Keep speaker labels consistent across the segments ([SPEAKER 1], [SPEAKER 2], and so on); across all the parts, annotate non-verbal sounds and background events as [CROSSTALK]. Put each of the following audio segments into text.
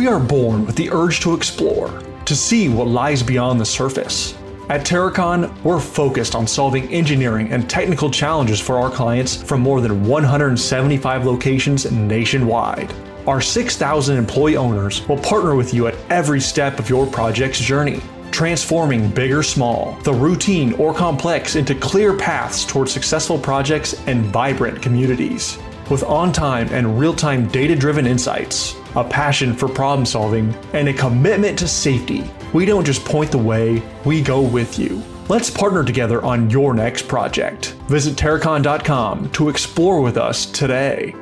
[SPEAKER 1] We are born with the urge to explore, to see what lies beyond the surface. At Terracon, we're focused on solving engineering and technical challenges for our clients from more than 175 locations nationwide. Our 6,000 employee owners will partner with you at every step of your project's journey, transforming big or small, the routine or complex into clear paths towards successful projects and vibrant communities. With on time and real time data driven insights, a passion for problem solving, and a commitment to safety, we don't just point the way, we go with you. Let's partner together on your next project. Visit Terracon.com to explore with us today.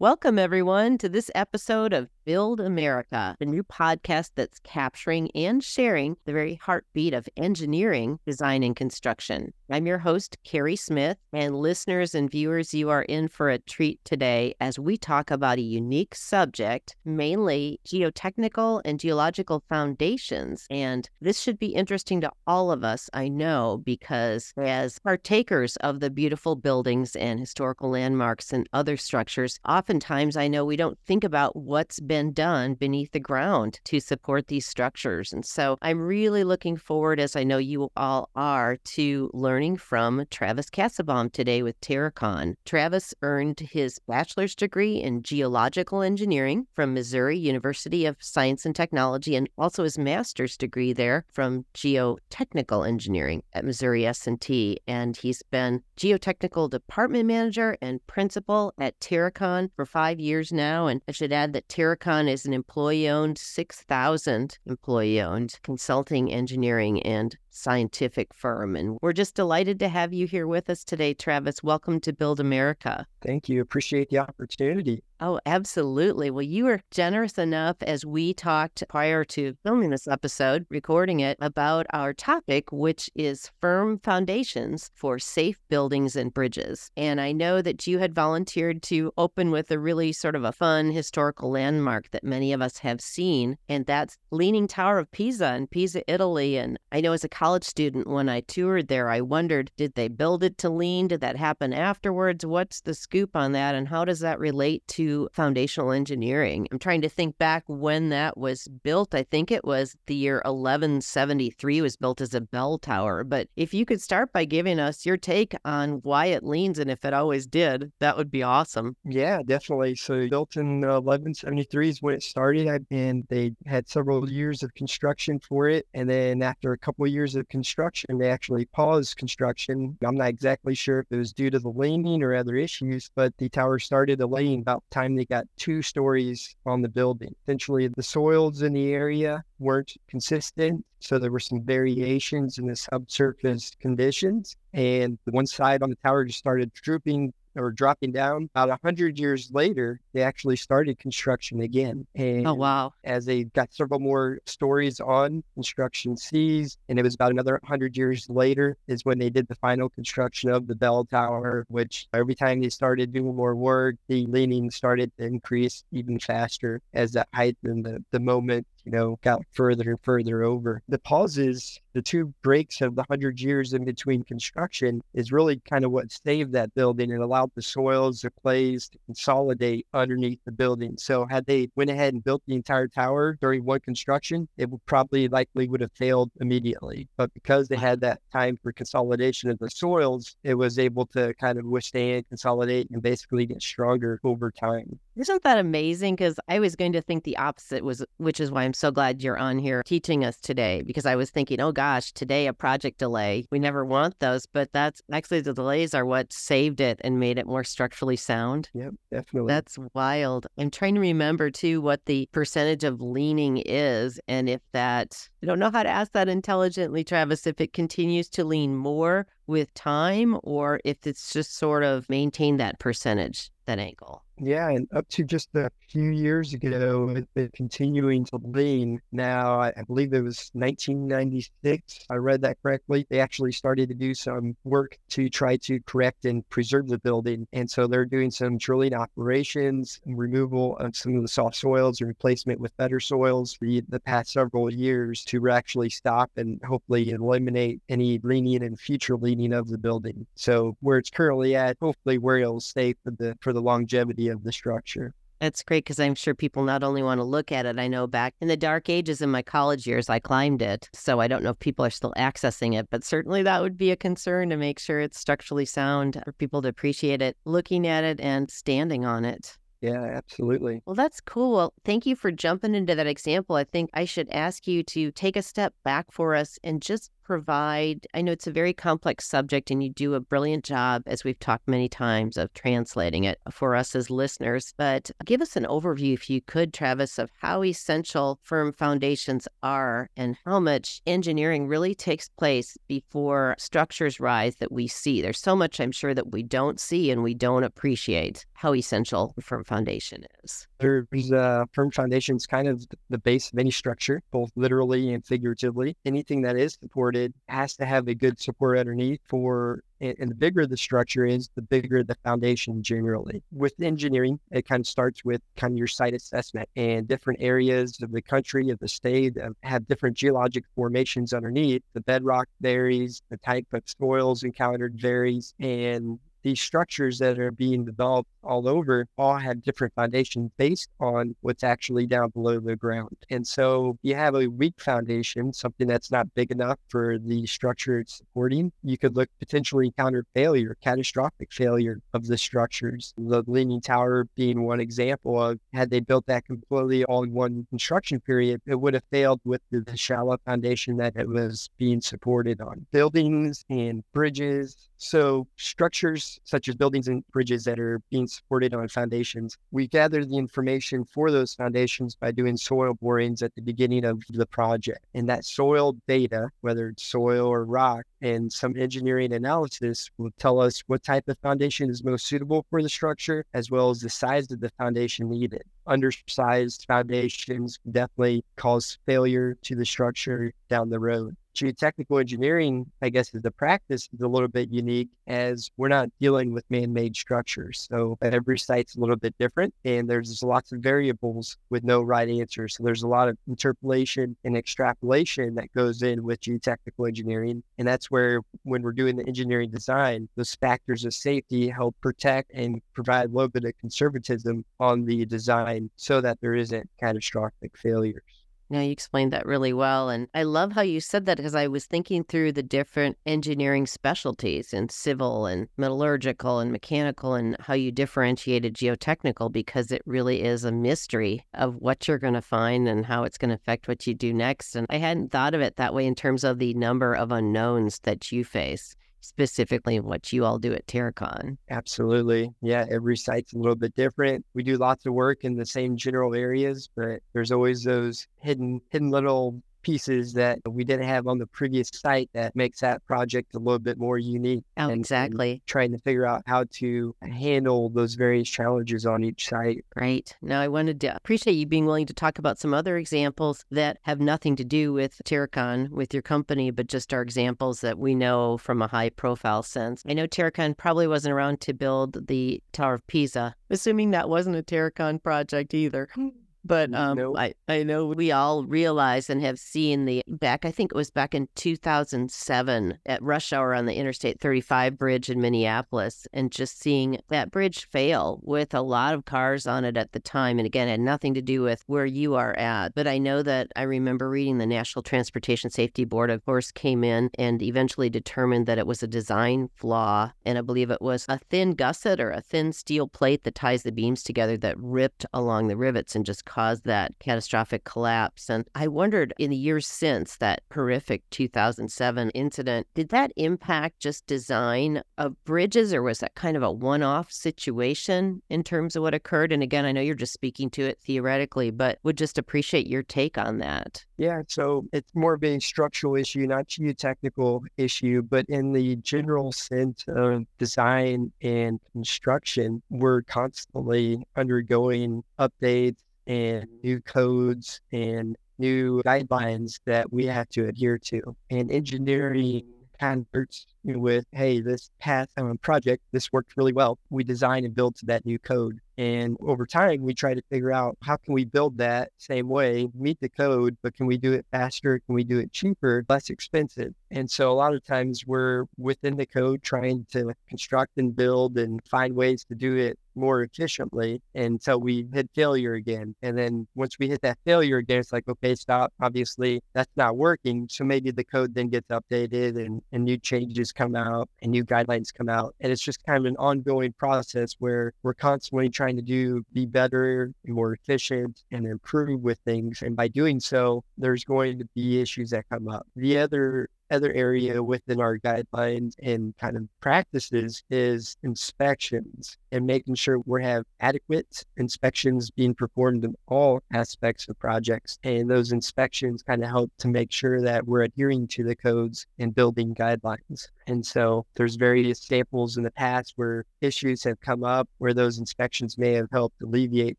[SPEAKER 2] Welcome, everyone, to this episode of Build America, the new podcast that's capturing and sharing the very heartbeat of engineering, design, and construction. I'm your host, Carrie Smith, and listeners and viewers, you are in for a treat today as we talk about a unique subject, mainly geotechnical and geological foundations. And this should be interesting to all of us, I know, because as partakers of the beautiful buildings and historical landmarks and other structures, oftentimes I know we don't think about what's been been done beneath the ground to support these structures. And so I'm really looking forward, as I know you all are, to learning from Travis Kassebaum today with Terracon. Travis earned his bachelor's degree in geological engineering from Missouri University of Science and Technology and also his master's degree there from geotechnical engineering at Missouri S&T. And he's been geotechnical department manager and principal at Terracon for five years now. And I should add that Terracon is an employee owned, 6,000 employee owned consulting, engineering, and scientific firm. And we're just delighted to have you here with us today, Travis. Welcome to Build America.
[SPEAKER 3] Thank you. Appreciate the opportunity.
[SPEAKER 2] Oh, absolutely. Well, you were generous enough as we talked prior to filming this episode, recording it, about our topic, which is firm foundations for safe buildings and bridges. And I know that you had volunteered to open with a really sort of a fun historical landmark that many of us have seen, and that's Leaning Tower of Pisa in Pisa, Italy. And I know as a college student, when I toured there, I wondered did they build it to lean? Did that happen afterwards? What's the scoop on that? And how does that relate to foundational engineering. I'm trying to think back when that was built. I think it was the year 1173 was built as a bell tower. But if you could start by giving us your take on why it leans and if it always did, that would be awesome.
[SPEAKER 3] Yeah, definitely. So built in uh, 1173 is when it started, and they had several years of construction for it. And then after a couple of years of construction, they actually paused construction. I'm not exactly sure if it was due to the leaning or other issues, but the tower started to lean about the time they got two stories on the building. Essentially, the soils in the area weren't consistent. So there were some variations in the subsurface conditions. And the one side on the tower just started drooping or dropping down. About a hundred years later, they actually started construction again.
[SPEAKER 2] Oh, and oh wow!
[SPEAKER 3] As they got several more stories on construction seas, and it was about another hundred years later is when they did the final construction of the bell tower. Which every time they started doing more work, the leaning started to increase even faster as the height and the, the moment you know, got further and further over. The pauses, the two breaks of the hundred years in between construction is really kind of what saved that building and allowed the soils, the clays to consolidate underneath the building. So had they went ahead and built the entire tower during one construction, it would probably likely would have failed immediately. But because they had that time for consolidation of the soils, it was able to kind of withstand, consolidate, and basically get stronger over time.
[SPEAKER 2] Isn't that amazing? Because I was going to think the opposite was, which is why I'm so glad you're on here teaching us today. Because I was thinking, oh gosh, today a project delay. We never want those, but that's actually the delays are what saved it and made it more structurally sound.
[SPEAKER 3] Yep, definitely.
[SPEAKER 2] That's wild. I'm trying to remember too what the percentage of leaning is, and if that I don't know how to ask that intelligently, Travis. If it continues to lean more with time, or if it's just sort of maintain that percentage, that angle.
[SPEAKER 3] Yeah, and up to just a few years ago, it's been continuing to lean. Now, I, believe it was 1996. I read that correctly. They actually started to do some work to try to correct and preserve the building. And so they're doing some drilling operations removal of some of the soft soils and replacement with better soils the, the past several years to actually stop and hopefully eliminate any leaning and future leaning of the building. So where it's currently at, hopefully where it'll stay for the for the longevity of the structure.
[SPEAKER 2] That's great because I'm sure people not only want to look at it, I know back in the dark ages in my college years, I climbed it. So I don't know if people are still accessing it, but certainly that would be a concern to make sure it's structurally sound for people to appreciate it, looking at it and standing on it.
[SPEAKER 3] Yeah, absolutely.
[SPEAKER 2] Well, that's cool. Well, thank you for jumping into that example. I think I should ask you to take a step back for us and just provide i know it's a very complex subject and you do a brilliant job as we've talked many times of translating it for us as listeners but give us an overview if you could travis of how essential firm foundations are and how much engineering really takes place before structures rise that we see. There's so much i'm sure that we don't see and we don't appreciate how essential firm foundation is.
[SPEAKER 3] There's uh, firm foundations kind of the base of any structure both literally and figuratively. Anything that is supported supported has to have a good support underneath for and the bigger the structure is, the bigger the foundation generally. With engineering, it kind of starts with kind of your site assessment and different areas of the country, of the state um, have different geologic formations underneath. The bedrock varies, the type of soils encountered varies, and these structures that are being developed all over all have different foundations based on what's actually down below the ground. And so you have a weak foundation, something that's not big enough for the structure it's supporting, you could look potentially encounter failure, catastrophic failure of the structures. The Leaning Tower being one example of had they built that completely all in one construction period, it would have failed with the, the shallow foundation that it was being supported on. Buildings and bridges. So structures such as buildings and bridges that are being supported on foundations. We gather the information for those foundations by doing soil borings at the beginning of the project. And that soil data, whether it's soil or rock, and some engineering analysis will tell us what type of foundation is most suitable for the structure, as well as the size of the foundation needed. Undersized foundations definitely cause failure to the structure down the road geotechnical engineering, I guess, is the practice is a little bit unique as we're not dealing with man-made structures. So every site's a little bit different and there's lots of variables with no right answer. So there's a lot of interpolation and extrapolation that goes in with geotechnical engineering. And that's where when we're doing the engineering design, those factors of safety help protect and provide a little bit of conservatism on the design so that there isn't catastrophic failures.
[SPEAKER 2] Now, you explained that really well. And I love how you said that because I was thinking through the different engineering specialties in civil and metallurgical and mechanical and how you differentiated geotechnical because it really is a mystery of what you're going to find and how it's going to affect what you do next. And I hadn't thought of it that way in terms of the number of unknowns that you face specifically what you all do at Terracon.
[SPEAKER 3] Absolutely. Yeah, every site's a little bit different. We do lots of work in the same general areas, but there's always those hidden hidden little pieces that we didn't have on the previous site that makes that project a little bit more unique.
[SPEAKER 2] Oh, and, exactly.
[SPEAKER 3] And trying to figure out how to handle those various challenges on each site.
[SPEAKER 2] Great. Now, I wanted to appreciate you being willing to talk about some other examples that have nothing to do with Terracon, with your company, but just are examples that we know from a high profile sense. I know Terracon probably wasn't around to build the Tower of Pisa, assuming that wasn't a Terracon project either. [LAUGHS] But um, nope. I, I know we all realize and have seen the back, I think it was back in 2007 at rush hour on the Interstate 35 bridge in Minneapolis, and just seeing that bridge fail with a lot of cars on it at the time. And again, had nothing to do with where you are at. But I know that I remember reading the National Transportation Safety Board, of course, came in and eventually determined that it was a design flaw. And I believe it was a thin gusset or a thin steel plate that ties the beams together that ripped along the rivets and just caused that catastrophic collapse. And I wondered in the years since that horrific 2007 incident, did that impact just design of bridges or was that kind of a one off situation in terms of what occurred? And again, I know you're just speaking to it theoretically, but would just appreciate your take on that.
[SPEAKER 3] Yeah, so it's more of a structural issue, not a technical issue, but in the general sense of design and construction, we're constantly undergoing updates and new codes and new guidelines that we have to adhere to. And engineering converts with, hey, this path um, project, this worked really well. We design and build to that new code. And over time, we try to figure out how can we build that same way, meet the code, but can we do it faster? Can we do it cheaper, less expensive? And so a lot of times we're within the code trying to construct and build and find ways to do it more efficiently until we hit failure again. And then once we hit that failure again, it's like, okay, stop. Obviously, that's not working. So maybe the code then gets updated and, and new changes come out and new guidelines come out. And it's just kind of an ongoing process where we're constantly trying to do be better and more efficient and improve with things. And by doing so, there's going to be issues that come up. The other other area within our guidelines and kind of practices is inspections and making sure we have adequate inspections being performed in all aspects of projects. And those inspections kind of help to make sure that we're adhering to the codes and building guidelines. And so there's various samples in the past where issues have come up where those inspections may have helped alleviate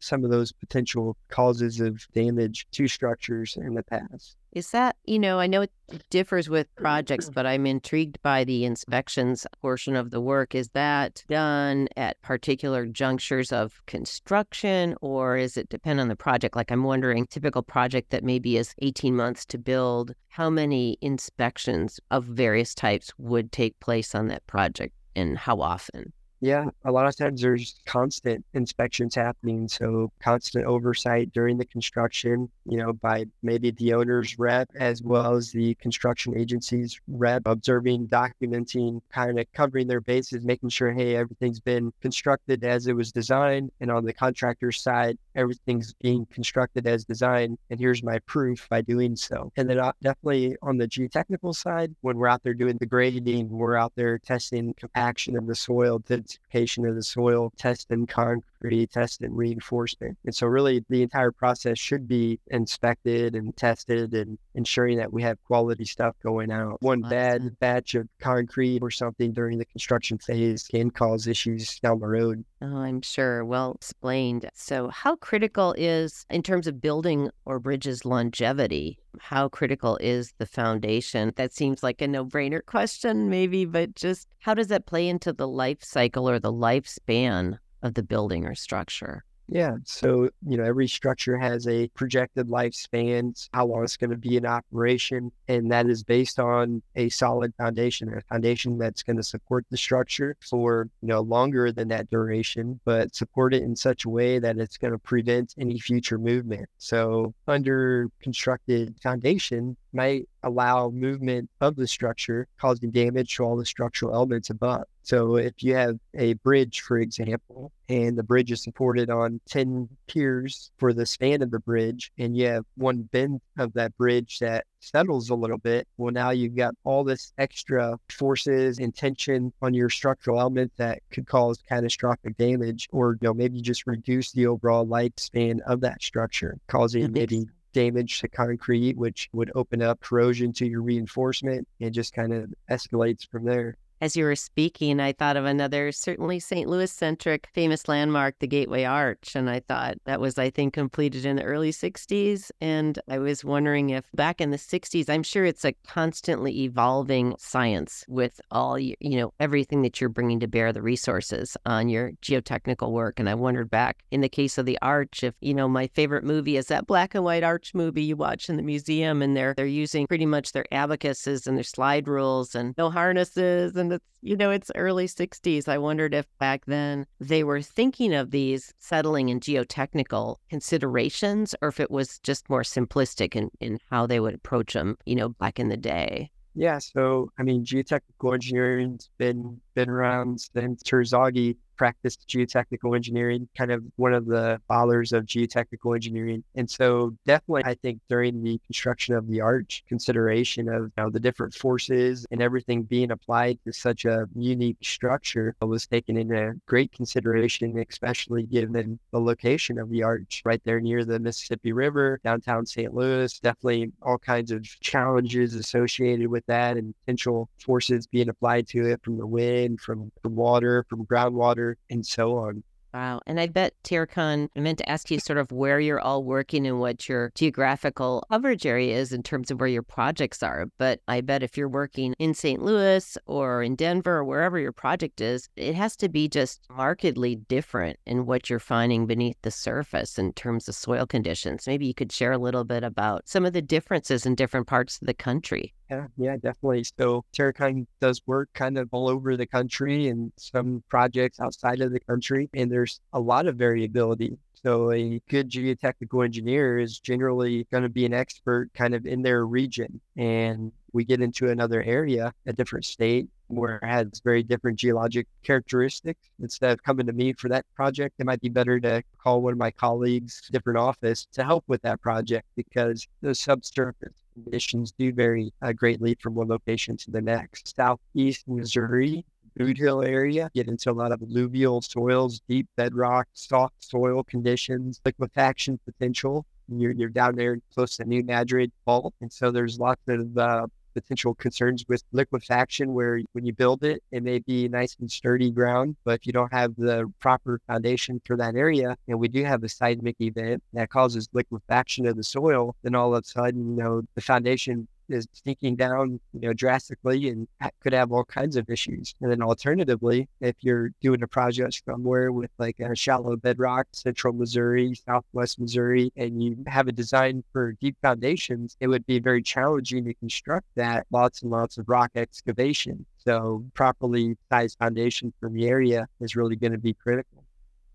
[SPEAKER 3] some of those potential causes of damage to structures in the past.
[SPEAKER 2] Is that, you know, I know it differs with projects, mm-hmm. but I'm intrigued by the inspections portion of the work. Is that done at particular junctures of construction or is it depend on the project? Like I'm wondering, typical project that maybe is 18 months to build, how many inspections of various types would take place on that project and how often?
[SPEAKER 3] Yeah, a lot of times there's constant inspections happening. So, constant oversight during the construction, you know, by maybe the owner's rep as well as the construction agency's rep, observing, documenting, kind of covering their bases, making sure, hey, everything's been constructed as it was designed. And on the contractor's side, everything's being constructed as designed. And here's my proof by doing so. And then, uh, definitely on the geotechnical side, when we're out there doing the grading, we're out there testing compaction of the soil to of the soil, testing concrete, testing reinforcement. And so, really, the entire process should be inspected and tested and ensuring that we have quality stuff going out. One bad batch of concrete or something during the construction phase can cause issues down the road.
[SPEAKER 2] Oh, I'm sure. Well explained. So, how critical is, in terms of building or bridges longevity, how critical is the foundation? That seems like a no brainer question, maybe, but just how does that play into the life cycle or the lifespan of the building or structure?
[SPEAKER 3] Yeah. So, you know, every structure has a projected lifespan, how long it's going to be in operation. And that is based on a solid foundation, a foundation that's going to support the structure for, you know, longer than that duration, but support it in such a way that it's going to prevent any future movement. So, under constructed foundation, might allow movement of the structure, causing damage to all the structural elements above. So if you have a bridge, for example, and the bridge is supported on 10 piers for the span of the bridge, and you have one bent of that bridge that settles a little bit, well, now you've got all this extra forces and tension on your structural element that could cause catastrophic damage, or you know maybe just reduce the overall lifespan of that structure, causing maybe damage to concrete, which would open up corrosion to your reinforcement and just kind of escalates from there.
[SPEAKER 2] As you were speaking, I thought of another certainly St. Louis centric famous landmark, the Gateway Arch. And I thought that was, I think, completed in the early 60s. And I was wondering if back in the 60s, I'm sure it's a constantly evolving science with all, you know, everything that you're bringing to bear, the resources on your geotechnical work. And I wondered back in the case of the arch, if, you know, my favorite movie is that black and white arch movie you watch in the museum. And they're, they're using pretty much their abacuses and their slide rules and no harnesses and it's, you know, it's early 60s. I wondered if back then they were thinking of these settling in geotechnical considerations or if it was just more simplistic in, in how they would approach them, you know, back in the day.
[SPEAKER 3] Yeah. So, I mean, geotechnical engineering's been been around since Terzaghi practiced geotechnical engineering, kind of one of the fathers of geotechnical engineering. And so definitely I think during the construction of the arch, consideration of you know, the different forces and everything being applied to such a unique structure was taken into great consideration, especially given the location of the arch right there near the Mississippi River, downtown St. Louis. Definitely all kinds of challenges associated with that and potential forces being applied to it from the wind, from, from water, from groundwater and so on.
[SPEAKER 2] Wow. And I bet Terracon, I meant to ask you sort of where you're all working and what your geographical coverage area is in terms of where your projects are. But I bet if you're working in St. Louis or in Denver or wherever your project is, it has to be just markedly different in what you're finding beneath the surface in terms of soil conditions. Maybe you could share a little bit about some of the differences in different parts of the country.
[SPEAKER 3] Yeah, yeah, definitely. So Terracon does work kind of all over the country and some projects outside of the country. And there's a lot of variability. So a good geotechnical engineer is generally going to be an expert kind of in their region. And we get into another area, a different state where it has very different geologic characteristics. Instead of coming to me for that project, it might be better to call one of my colleagues, different office to help with that project because the subsurface conditions do vary uh, greatly from one location to the next. Southeast Missouri, Bootheel area, get into a lot of alluvial soils, deep bedrock, soft soil conditions, liquefaction potential. You're, you're down there close to New Madrid Fault. And so there's lots of uh, potential concerns with liquefaction where when you build it, it may be nice and sturdy ground, but if you don't have the proper foundation for that area, and we do have a seismic event that causes liquefaction of the soil, then all of a sudden, you know, the foundation is sinking down, you know, drastically and could have all kinds of issues. And then alternatively, if you're doing a project somewhere with like a shallow bedrock, central Missouri, southwest Missouri, and you have a design for deep foundations, it would be very challenging to construct that lots and lots of rock excavation. So properly sized foundation for the area is really going to be critical.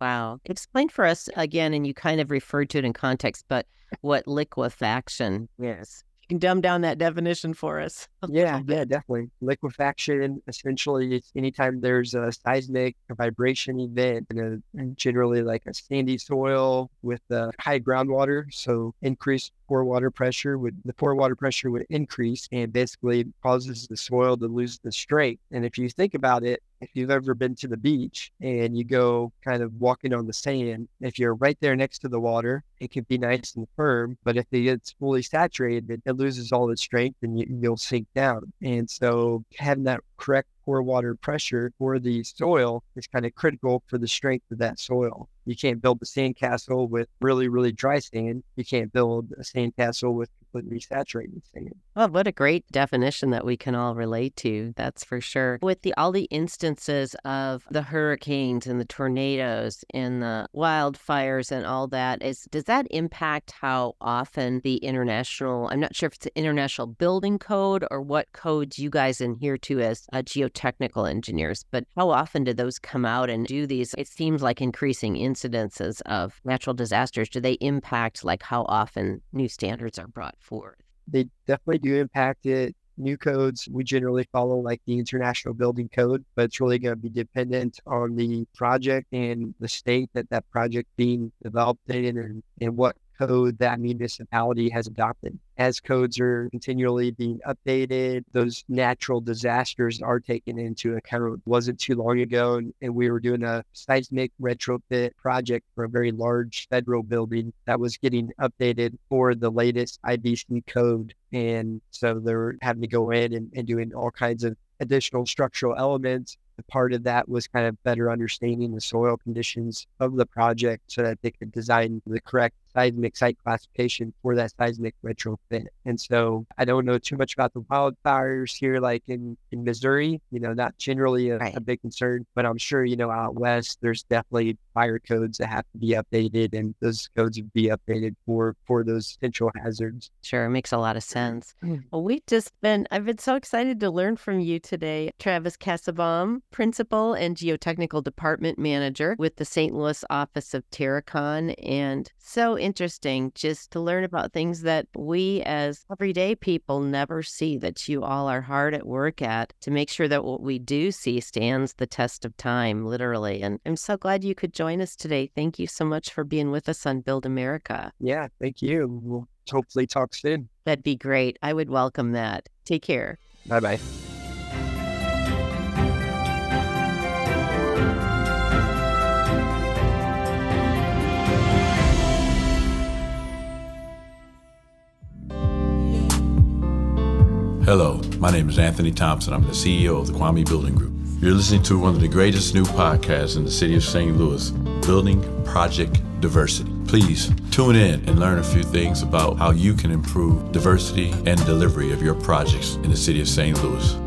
[SPEAKER 2] Wow. Explain for us again, and you kind of referred to it in context, but what liquefaction is can dumb down that definition for us.
[SPEAKER 3] yeah, yeah, definitely. Liquefaction essentially anytime there's a seismic vibration event and, a, generally like a sandy soil with a high groundwater, so increased pore water pressure would the pore water pressure would increase and basically causes the soil to lose the strength. And if you think about it, if you've ever been to the beach and you go kind of walking on the sand, if you're right there next to the water, it can be nice and firm. But if it gets fully saturated, it loses all its strength and you, you'll sink down. And so having that correct pore water pressure for the soil is kind of critical for the strength of that soil. You can't build a sandcastle with really, really dry sand. You can't build a sandcastle with completely.
[SPEAKER 2] Well, what a great definition that we can all relate to. That's for sure. With the all the instances of the hurricanes and the tornadoes and the wildfires and all that, is does that impact how often the international? I'm not sure if it's the international building code or what codes you guys adhere to as uh, geotechnical engineers, but how often do those come out and do these? It seems like increasing incidences of natural disasters. Do they impact like how often new standards are brought forth?
[SPEAKER 3] They definitely do impact it. New codes, we generally follow like the International Building Code, but it's really going to be dependent on the project and the state that that project being developed in and, and what code that municipality has adopted. As codes are continually being updated, those natural disasters are taken into account. It wasn't too long ago, and, and we were doing a seismic retrofit project for a very large federal building that was getting updated for the latest IBC code. And so they're having to go in and, and doing all kinds of additional structural elements part of that was kind of better understanding the soil conditions of the project so that they could design the correct seismic site classification for that seismic retrofit. And so I don't know too much about the wildfires here, like in, in Missouri, you know, not generally a, right. a big concern, but I'm sure, you know, out west, there's definitely fire codes that have to be updated and those codes would be updated for, for those potential hazards.
[SPEAKER 2] Sure. It makes a lot of sense. Mm. Well, we've just been, I've been so excited to learn from you today, Travis Kassebaum, Principal and Geotechnical Department Manager with the St. Louis office of Terracon. And so interesting just to learn about things that we as everyday people never see that you all are hard at work at to make sure that what we do see stands the test of time, literally. And I'm so glad you could join us today. Thank you so much for being with us on Build America.
[SPEAKER 3] Yeah, thank you. We'll hopefully talk soon.
[SPEAKER 2] That'd be great. I would welcome that. Take care.
[SPEAKER 3] Bye bye.
[SPEAKER 4] Hello, my name is Anthony Thompson. I'm the CEO of the Kwame Building Group. You're listening to one of the greatest new podcasts in the city of St. Louis Building Project Diversity. Please tune in and learn a few things about how you can improve diversity and delivery of your projects in the city of St. Louis.